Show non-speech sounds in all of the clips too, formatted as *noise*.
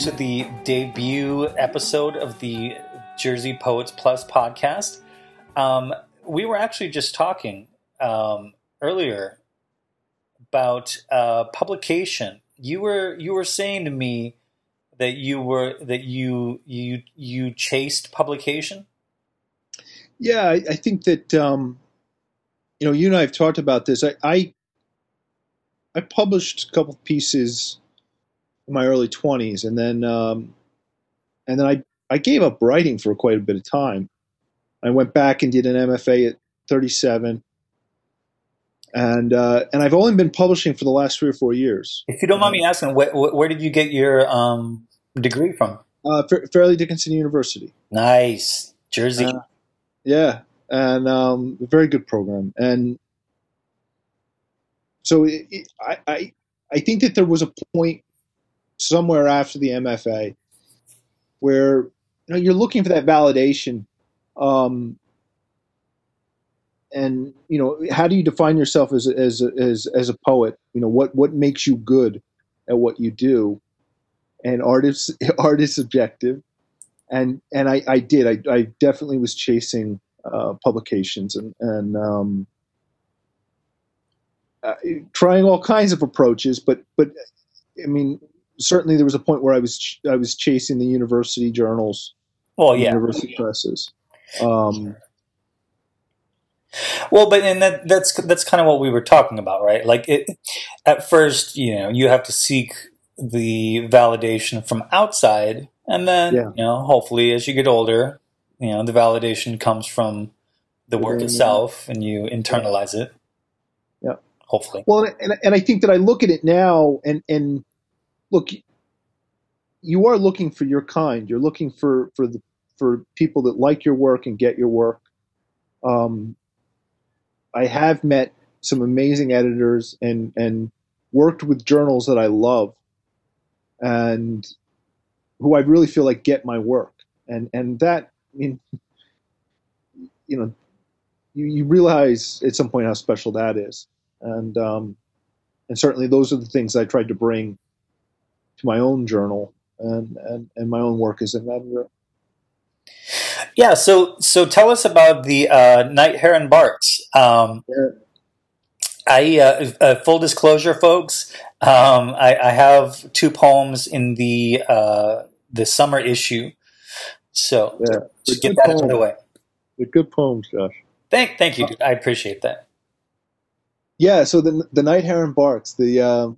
To the debut episode of the Jersey Poets Plus podcast. Um, we were actually just talking um, earlier about uh, publication. You were you were saying to me that you were that you you you chased publication. Yeah, I, I think that um, you know you and I have talked about this. I I, I published a couple pieces my early twenties, and then um, and then I I gave up writing for quite a bit of time. I went back and did an MFA at 37, and uh, and I've only been publishing for the last three or four years. If you don't mind me asking, where, where did you get your um, degree from? Uh, Fairleigh Dickinson University. Nice, Jersey. Uh, yeah, and um, a very good program. And so it, it, I, I I think that there was a point somewhere after the MFA where you know you're looking for that validation. Um, and you know, how do you define yourself as as as as a poet? You know, what what makes you good at what you do? And art is *laughs* art is subjective, and and I, I did I, I definitely was chasing uh, publications and and um, uh, trying all kinds of approaches, but but I mean certainly there was a point where I was ch- I was chasing the university journals, well yeah, university presses. Um, well, but and that that's that's kind of what we were talking about, right? Like it, at first, you know, you have to seek the validation from outside, and then yeah. you know, hopefully, as you get older, you know, the validation comes from the work yeah, itself, yeah. and you internalize it. Yeah, hopefully. Well, and and I think that I look at it now, and and look, you are looking for your kind. You're looking for for the for people that like your work and get your work. Um, I have met some amazing editors and and worked with journals that I love and who I really feel like get my work. And and that I mean you know you, you realize at some point how special that is. And um, and certainly those are the things I tried to bring to my own journal and, and, and my own work as an editor. Yeah, so so tell us about the uh, Night Heron Barks. Um, yeah. I uh, uh, full disclosure, folks. Um, I, I, have two poems in the uh, the summer issue, so yeah. just get that out of the way. They're good poems, Josh. Thank thank you. Dude. I appreciate that. Yeah, so the the Night Heron Barks, the um,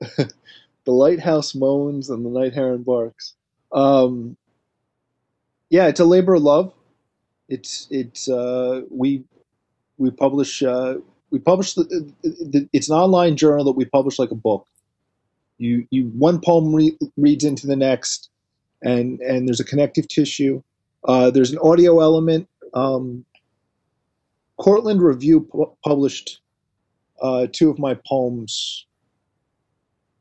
*laughs* the lighthouse moans and the night heron barks. Um, yeah, it's a labor of love. It's it's uh, we we publish uh, we publish the, the, it's an online journal that we publish like a book. You you one poem re- reads into the next, and and there's a connective tissue. Uh, there's an audio element. Um, Cortland Review pu- published uh, two of my poems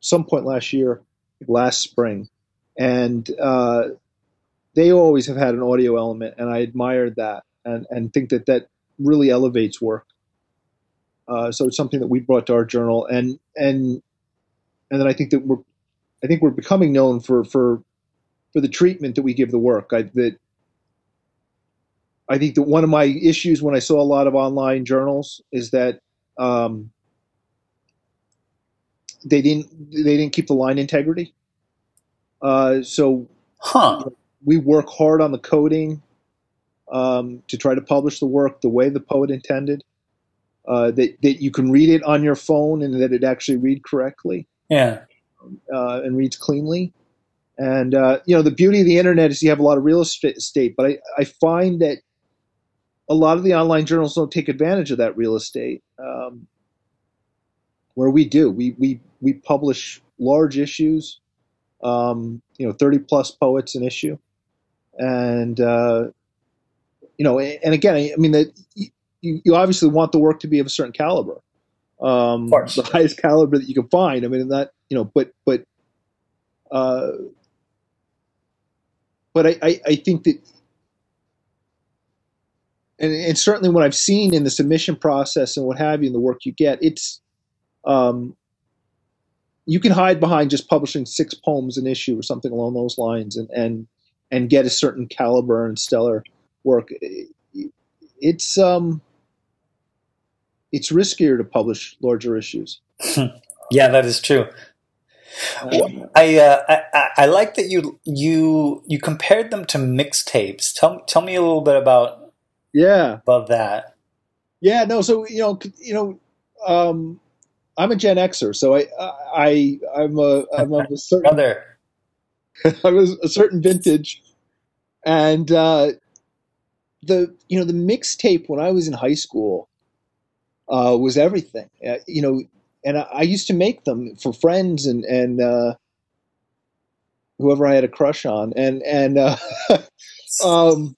some point last year, last spring, and uh, they always have had an audio element, and I admired that and, and think that that really elevates work. Uh, so it's something that we brought to our journal, and and and then I think that we're I think we're becoming known for for for the treatment that we give the work. I, that I think that one of my issues when I saw a lot of online journals is that um, they didn't they didn't keep the line integrity. Uh, so huh we work hard on the coding um, to try to publish the work the way the poet intended. Uh, that that you can read it on your phone and that it actually read correctly. Yeah, uh, and reads cleanly. And uh, you know the beauty of the internet is you have a lot of real estate, but I, I find that a lot of the online journals don't take advantage of that real estate. Um, where we do, we we we publish large issues, um, you know, thirty plus poets an issue, and uh, you know, and again, I mean that you, you obviously want the work to be of a certain caliber, um, the highest caliber that you can find. I mean, that you know, but but uh, but I, I, I think that. And, and certainly, what I've seen in the submission process and what have you, in the work you get, it's um, you can hide behind just publishing six poems an issue or something along those lines, and and and get a certain caliber and stellar work. It's um, it's riskier to publish larger issues. yeah, that is true. Well, I, uh, I I like that you you you compared them to mixtapes. Tell tell me a little bit about yeah about that. Yeah, no. So you know you know um, I'm a Gen Xer, so I I I'm a I'm of a *laughs* certain Brother. I was *laughs* a certain vintage, and uh, the you know the mixtape when I was in high school uh, was everything. Uh, you know, and I, I, used to make them for friends and and uh, whoever I had a crush on, and and uh, *laughs* um,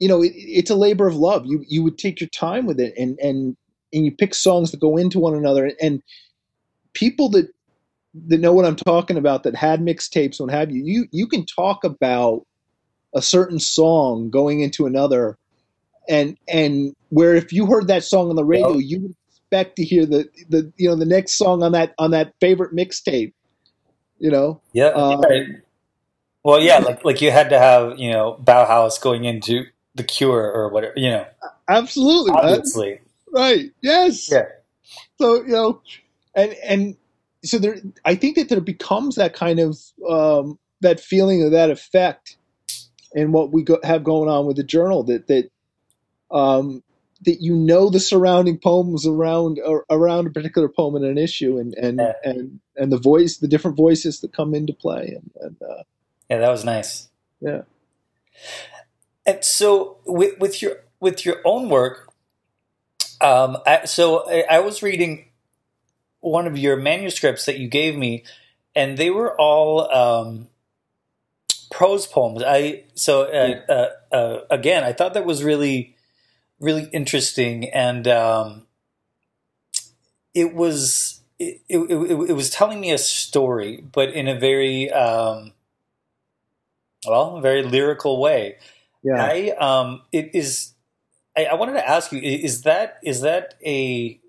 you know, it, it's a labor of love. You you would take your time with it, and and and you pick songs that go into one another, and people that that know what I'm talking about that had mixtapes, what have you, you you can talk about a certain song going into another and and where if you heard that song on the radio you would expect to hear the the you know the next song on that on that favorite mixtape you know? Yeah. Uh, well yeah like like you had to have you know bauhaus going into the cure or whatever you know. Absolutely obviously. Right. Yes. Yeah. So you know and and so there i think that there becomes that kind of um that feeling of that effect and what we go, have going on with the journal that that um, that you know the surrounding poems around around a particular poem in an issue and and yeah. and and the voice the different voices that come into play and, and uh, yeah that was nice. Yeah. And so with with your with your own work um I, so I, I was reading one of your manuscripts that you gave me and they were all um prose poems. I so uh, uh, uh, again, I thought that was really, really interesting, and um, it was it, it, it, it, was telling me a story, but in a very um, well, very lyrical way. Yeah, I um, it is. I, I wanted to ask you: is that is that a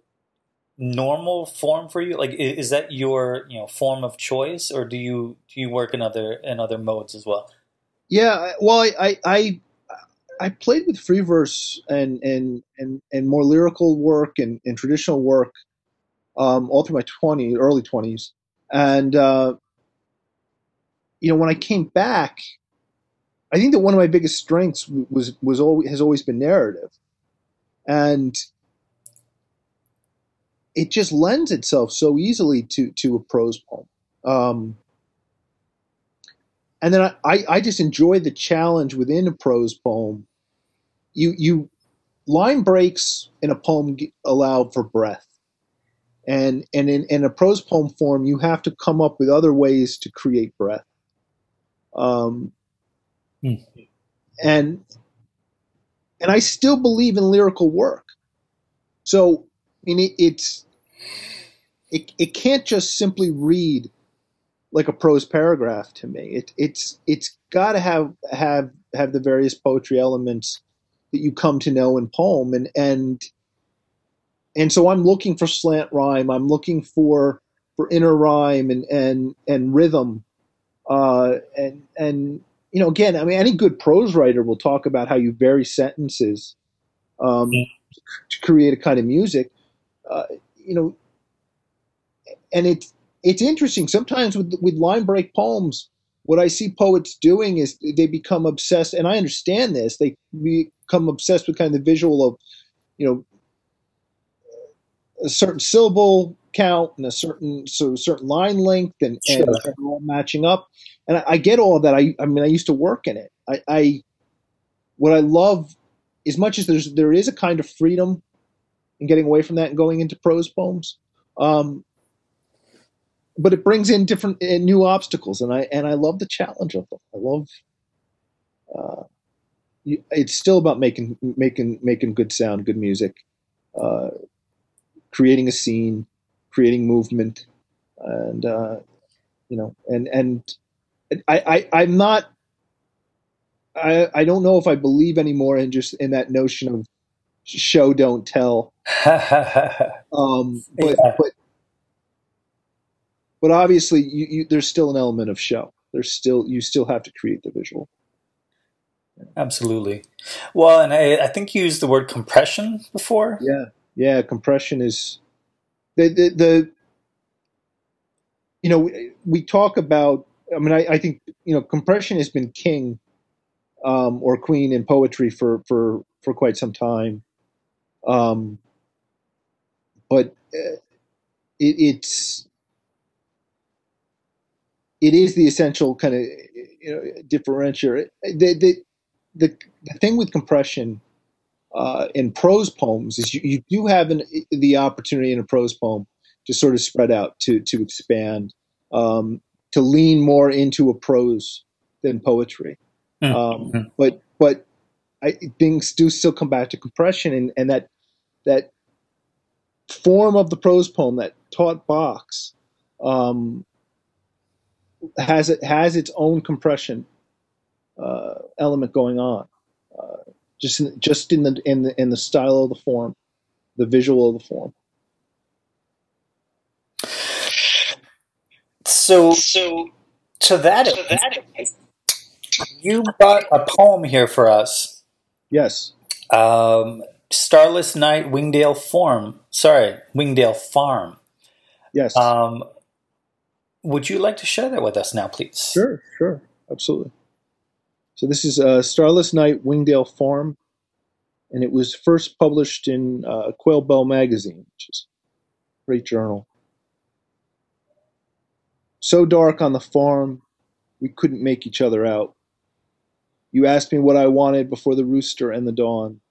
normal form for you? Like, is that your you know form of choice, or do you do you work in other in other modes as well? Yeah, well, I I I played with free verse and and and and more lyrical work and, and traditional work um, all through my twenties, early twenties, and uh, you know when I came back, I think that one of my biggest strengths was was always has always been narrative, and it just lends itself so easily to to a prose poem. Um, and then I, I, I just enjoy the challenge within a prose poem. You you line breaks in a poem allow for breath, and and in, in a prose poem form, you have to come up with other ways to create breath. Um, hmm. and and I still believe in lyrical work. So I mean, it, it's it, it can't just simply read like a prose paragraph to me. It, it's it's got to have have have the various poetry elements that you come to know in poem, and and and so I'm looking for slant rhyme. I'm looking for for inner rhyme and and and rhythm, uh, and and you know again, I mean, any good prose writer will talk about how you vary sentences um, to create a kind of music uh, you know, and it's it's interesting. Sometimes with with line break poems, what I see poets doing is they become obsessed, and I understand this. They become obsessed with kind of the visual of, you know, a certain syllable count and a certain so certain line length and, sure. and, and all matching up. And I, I, get all that. I I mean I used to work in it. I, I what I love as much as there's there is a kind of freedom in getting away from that and going into prose poems. Um, but it brings in different uh, new obstacles, and I and I love the challenge of them. I love. Uh, it's still about making making making good sound, good music, uh, creating a scene, creating movement, and uh, you know, and and I, I I'm not. I I don't know if I believe anymore in just in that notion of show don't tell. *laughs* um, but, yeah. but but obviously, you, you, there's still an element of show. There's still you still have to create the visual. Absolutely. Well, and I, I think you used the word compression before. Yeah, yeah. Compression is the the, the you know we, we talk about. I mean, I, I think you know compression has been king um, or queen in poetry for for for quite some time. Um, but uh, it, it's it is the essential kind of you know, differentiator. The, the, the, the thing with compression uh, in prose poems is you, you do have an, the opportunity in a prose poem to sort of spread out, to, to expand, um, to lean more into a prose than poetry. Mm-hmm. Um, but but I, things do still come back to compression and, and that that form of the prose poem, that taut box, um, has it has its own compression uh, element going on, uh, just in, just in the in the in the style of the form, the visual of the form. So so to that, to that you brought a poem here for us. Yes. Um, Starless Night, Wingdale Farm. Sorry, Wingdale Farm. Yes. Um, would you like to share that with us now, please? Sure, sure, absolutely. So this is uh, Starless Night, Wingdale Farm, and it was first published in uh, Quail Bell magazine, which is a great journal. So dark on the farm, we couldn't make each other out. You asked me what I wanted before the rooster and the dawn.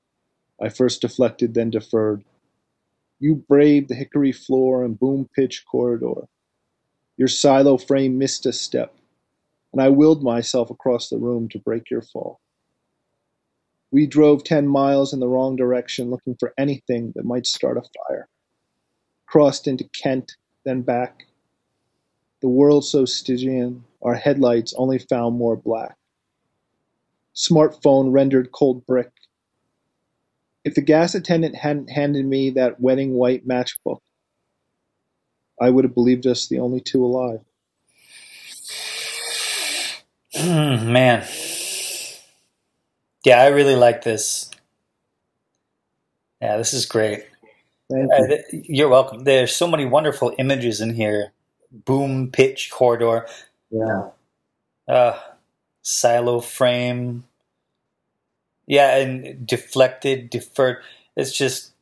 I first deflected, then deferred. You braved the hickory floor and boom pitch corridor. Your silo frame missed a step, and I willed myself across the room to break your fall. We drove 10 miles in the wrong direction looking for anything that might start a fire. Crossed into Kent, then back. The world so Stygian, our headlights only found more black. Smartphone rendered cold brick. If the gas attendant hadn't handed me that wedding white matchbook, I would have believed us the only two alive. Mm, man. Yeah, I really like this. Yeah, this is great. Thank you. Uh, you're welcome. There's so many wonderful images in here. Boom, pitch, corridor. Yeah. Uh, silo frame. Yeah, and deflected, deferred. It's just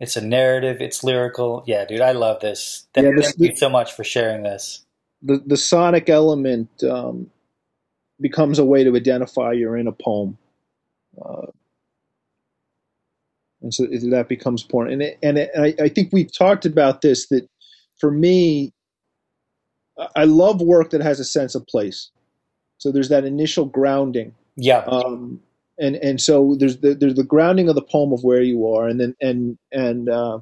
it's a narrative. It's lyrical. Yeah, dude, I love this. Thank, yeah, this, thank you so much for sharing this. The the sonic element um, becomes a way to identify you're in a poem, uh, and so that becomes important. And it, and, it, and I, I think we've talked about this. That for me, I love work that has a sense of place. So there's that initial grounding. Yeah. Um, and and so there's the there's the grounding of the poem of where you are, and then and and uh,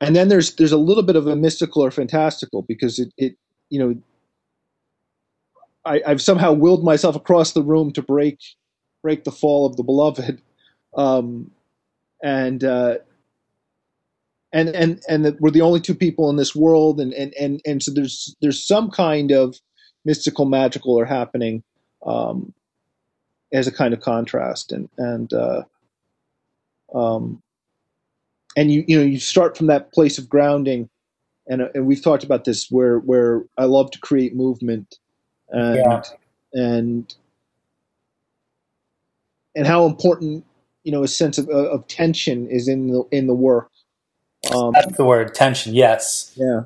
and then there's there's a little bit of a mystical or fantastical because it it you know I, I've somehow willed myself across the room to break break the fall of the beloved, um, and uh, and and and that we're the only two people in this world, and and and and so there's there's some kind of mystical, magical or happening um, as a kind of contrast and and uh, um, and you you know you start from that place of grounding and and we've talked about this where where I love to create movement and yeah. and and how important you know a sense of, of tension is in the in the work um, that's the word tension yes yeah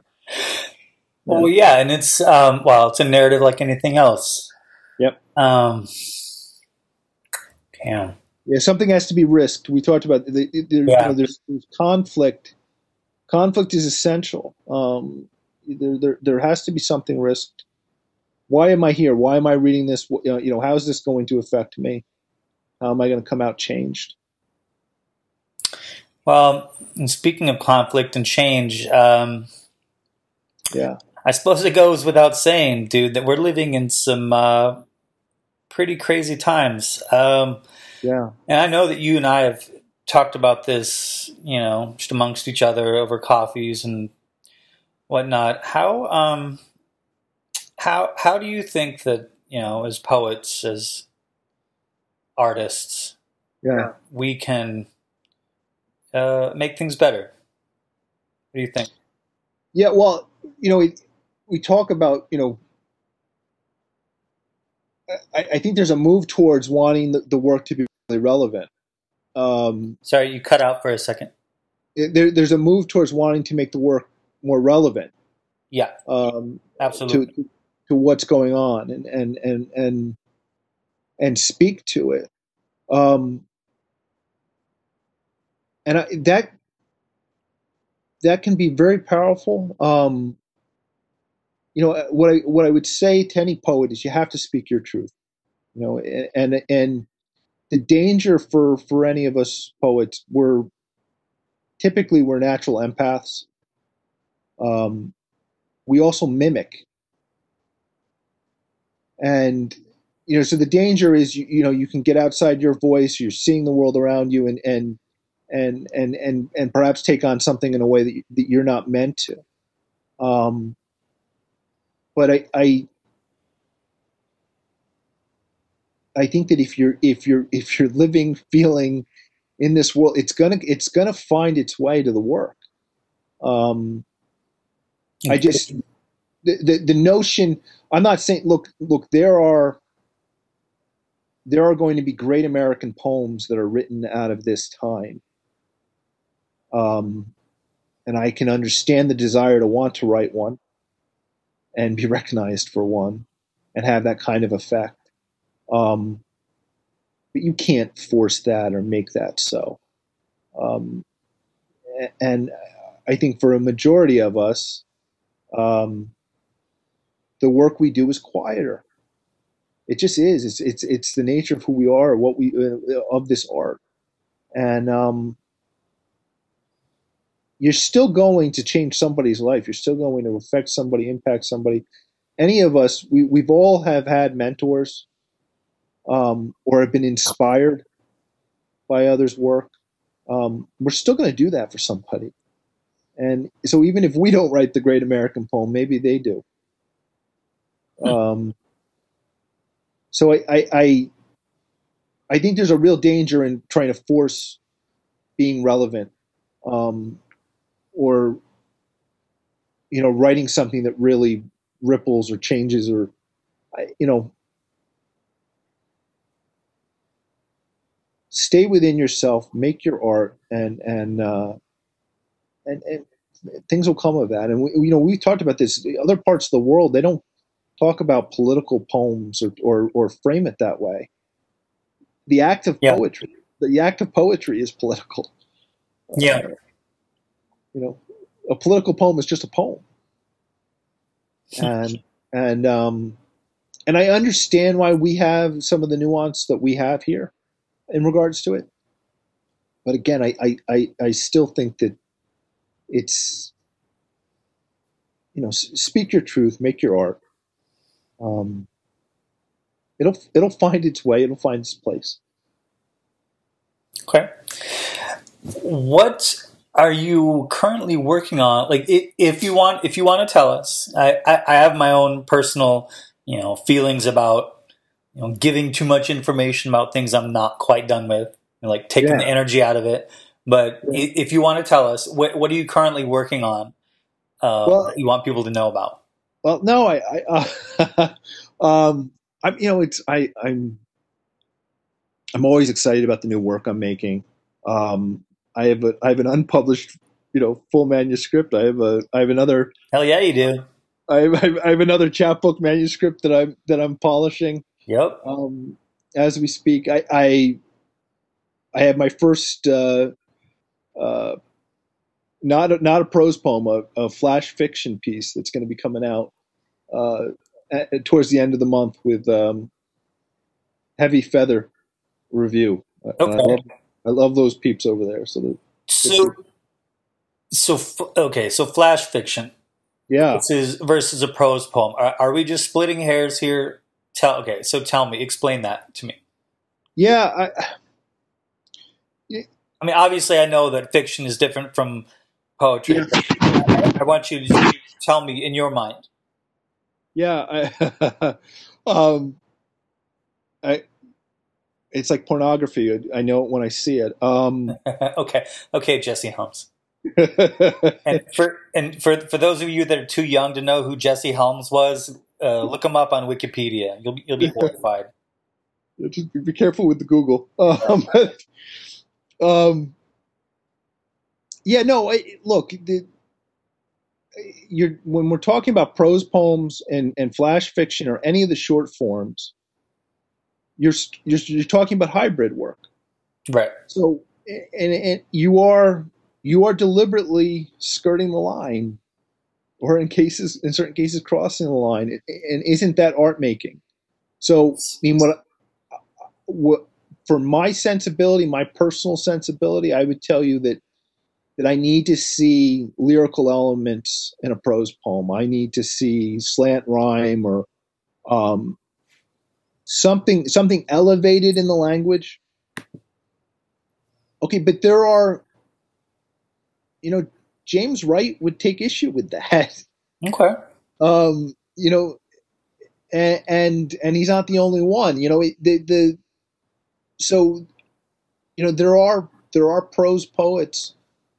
well yeah and it's um, well it's a narrative like anything else yep um, Damn. Yeah, something has to be risked. We talked about the, the, yeah. you know, there's, there's, conflict. Conflict is essential. Um, there, there, there has to be something risked. Why am I here? Why am I reading this? You know, how is this going to affect me? How am I going to come out changed? Well, speaking of conflict and change, um, yeah, I suppose it goes without saying, dude, that we're living in some uh, pretty crazy times. Um, yeah. And I know that you and I have talked about this, you know, just amongst each other over coffees and whatnot. How um how how do you think that you know as poets as artists Yeah. we can uh, make things better? What do you think? Yeah, well, you know, we, we talk about, you know, I, I think there's a move towards wanting the, the work to be really relevant. Um, Sorry, you cut out for a second. there, there's a move towards wanting to make the work more relevant Yeah, um, absolutely. to to what's going on and and and and and speak to it. Um, and I, that that can be very powerful. Um, you know what I what I would say to any poet is you have to speak your truth. You know, and and the danger for for any of us poets we're typically we're natural empaths. Um, we also mimic, and you know, so the danger is you, you know you can get outside your voice. You're seeing the world around you, and and and and and and perhaps take on something in a way that, you, that you're not meant to. Um, but I, I I think that if you're if you're if you're living feeling in this world, it's gonna it's gonna find its way to the work. Um, I just the, the the notion. I'm not saying look look there are there are going to be great American poems that are written out of this time. Um, and I can understand the desire to want to write one and be *laughs* recognized for one and have that kind of effect. Um, but you can't force that or make that so. Um, and I think for a majority of us, um, the work we do is quieter. It just is. It's it's it's the nature of who we are, what we uh, of this art, and um, you're still going to change somebody's life. You're still going to affect somebody, impact somebody. Any of us, we we've all have had mentors, um, or have been inspired by others' work. Um, we're still going to do that for somebody, and so even if we don't write the great American poem, maybe they do. Um, so I, I, I, I think there's a real danger in trying to force being relevant, um, or you know, writing something that really ripples or changes or, you know, stay within yourself, make your art, and and uh, and, and things will come of that. And we, you know, we've talked about this. The other parts of the world, they don't talk about political poems or or, or frame it that way. The act of Yeah. poetry, the act of poetry is political. Yeah. Uh, you know, a political poem is just a poem, *laughs* and and um, and I understand why we have some of the nuance that we have here in regards to it. But again, I I, I, I still think that it's you know speak your truth, make your art. Um, it'll it'll find its way. It'll find its place. Okay. What are you currently working on? Like, if you want, if you want to tell us, I, I, I have my own personal, you know, feelings about, you know, giving too much information about things I'm not quite done with, know, like taking Yeah. the energy out of it. But Yeah. if you want to tell us, what, what are you currently working on uh, Well- that you want people to know about? Well, no, I, I uh, *laughs* um, I'm, you know, it's I, I'm, I'm always excited about the new work I'm making. Um, I have a, I have an unpublished, you know, full manuscript. I have a, I have another, Hell yeah, you do. I have, I have another chapbook manuscript that I'm that I'm polishing Yep. um, as we speak. I, I, I have my first, uh, uh, not a, not a prose poem, a, a flash fiction piece that's going to be coming out uh, at, towards the end of the month with um, Heavy Feather Review. Uh, Okay. I, love, I love those peeps over there. So So, so f- okay, so flash fiction. yeah, is versus a prose poem. Are, are we just splitting hairs here? Tell okay. So tell me, explain that to me. yeah, I, I mean, obviously, I know that fiction is different from poetry. Yeah. I want you to tell me in your mind. Yeah, I, *laughs* um, I, it's like pornography. I, know it when I see it. Um, *laughs* okay, okay, Jesse Helms. *laughs* and for and for for those of you that are too young to know who Jesse Helms was, uh, look him up on Wikipedia. You'll you'll be *laughs* horrified. Just be careful with the Google. Um, um, yeah, no. I, look, the, you're when we're talking about prose poems and, and flash fiction or any of the short forms, you're, you're you're talking about hybrid work, right? So, and, and you are you are deliberately skirting the line, or in cases in certain cases crossing the line, and isn't that art making? So, I mean, what what for my sensibility, my personal sensibility, I would tell you that that I need to see lyrical elements in a prose poem. I need to see slant rhyme or um, something something elevated in the language. Okay, but there are, you know, James Wright would take issue with that. Okay. Um, you know, and, and and he's not the only one. You know, the the so you know there are there are prose poets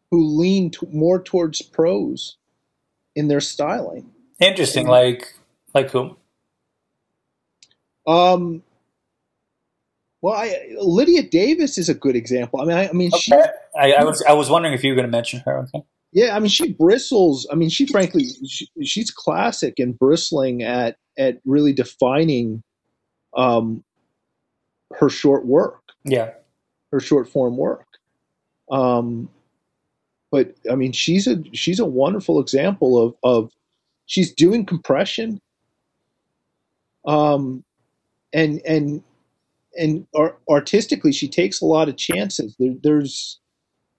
who lean t- more towards prose in their styling. Interesting, and, like like whom? Um. Well, I, Lydia Davis is a good example. I mean, I, I mean, okay. she. I, I, was I was wondering if you were going to mention her. Okay. Yeah, I mean, she bristles. I mean, she frankly, she, she's classic in bristling at at really defining um, her short work. Yeah, her short form work. Um, but I mean, she's a she's a wonderful example of of she's doing compression. Um, and and and artistically, she takes a lot of chances. There, there's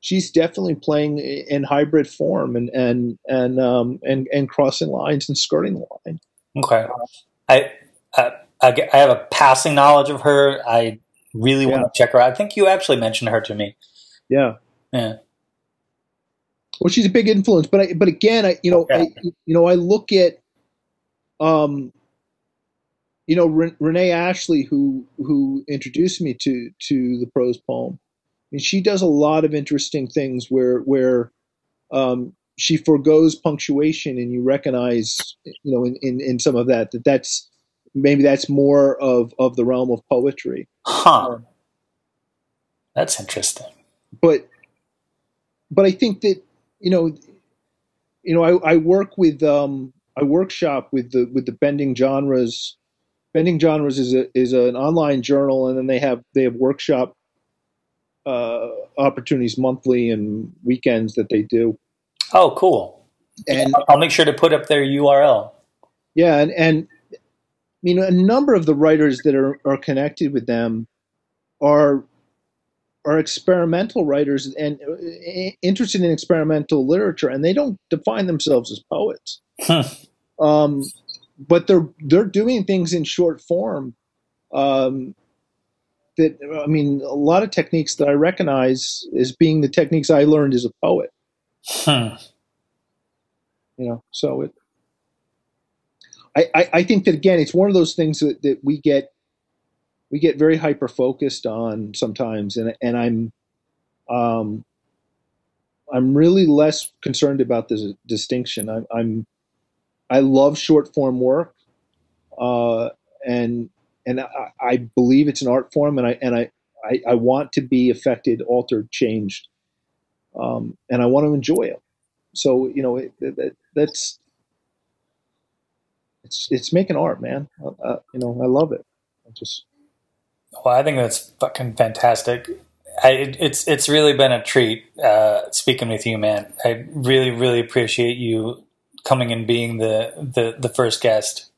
she's definitely playing in hybrid form and and and um, and and crossing lines and skirting the line. Okay, I, I I have a passing knowledge of her. I really yeah. want to check her out. I think you actually mentioned her to me. Yeah. Yeah. Well, she's a big influence, but I, but again, I you know I, you know I look at um you know Re- Renee Ashley who who introduced me to to the prose poem. I mean, she does a lot of interesting things where where um, she foregoes punctuation, and you recognize you know in, in, in some of that that that's maybe that's more of of the realm of poetry. Huh. Um, that's interesting. But but I think that you know, you know, I, I work with um, I workshop with the with the Bending Genres. Bending Genres is a is an online journal, and then they have they have workshop uh, opportunities monthly and weekends that they do. Oh, cool! And I'll make sure to put up their URL. Yeah, and and I mean a number of the writers that are are connected with them are are experimental writers and uh, interested in experimental literature, and they don't define themselves as poets. Um, but they're they're doing things in short form. Um, that I mean, a lot of techniques that I recognize as being the techniques I learned as a poet. Hmm. You know, so it. I, I, I think that again, it's one of those things that, that we get we get very hyper focused on sometimes, and and I'm um, I'm really less concerned about this distinction. I'm, I'm I love short form work, uh, and and I, I, believe it's an art form, and I and I, I, I want to be affected, altered, changed, um, and I want to enjoy it. So you know it, it, that's it's it's making art, man. Uh, you know I love it. I just well, I think that's fucking fantastic. I, it's it's really been a treat uh, speaking with you, man. I really really appreciate you coming and being the the, the first guest.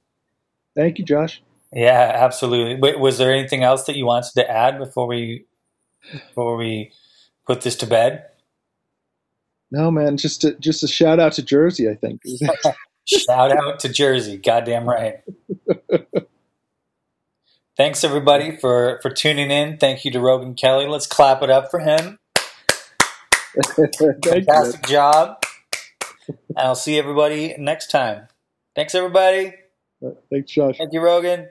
Thank you, Josh. Yeah, absolutely. Wait, was there anything else that you wanted to add before we before we put this to bed? No, man. Just a, just a shout out to Jersey. I think. *laughs* shout out to Jersey. Goddamn right. *laughs* Thanks everybody for for tuning in. Thank you to Rogan Kelly. Let's clap it up for him. *laughs* Fantastic job. I'll see everybody next time. Thanks, everybody. Thanks, Josh. Thank you, Rogan.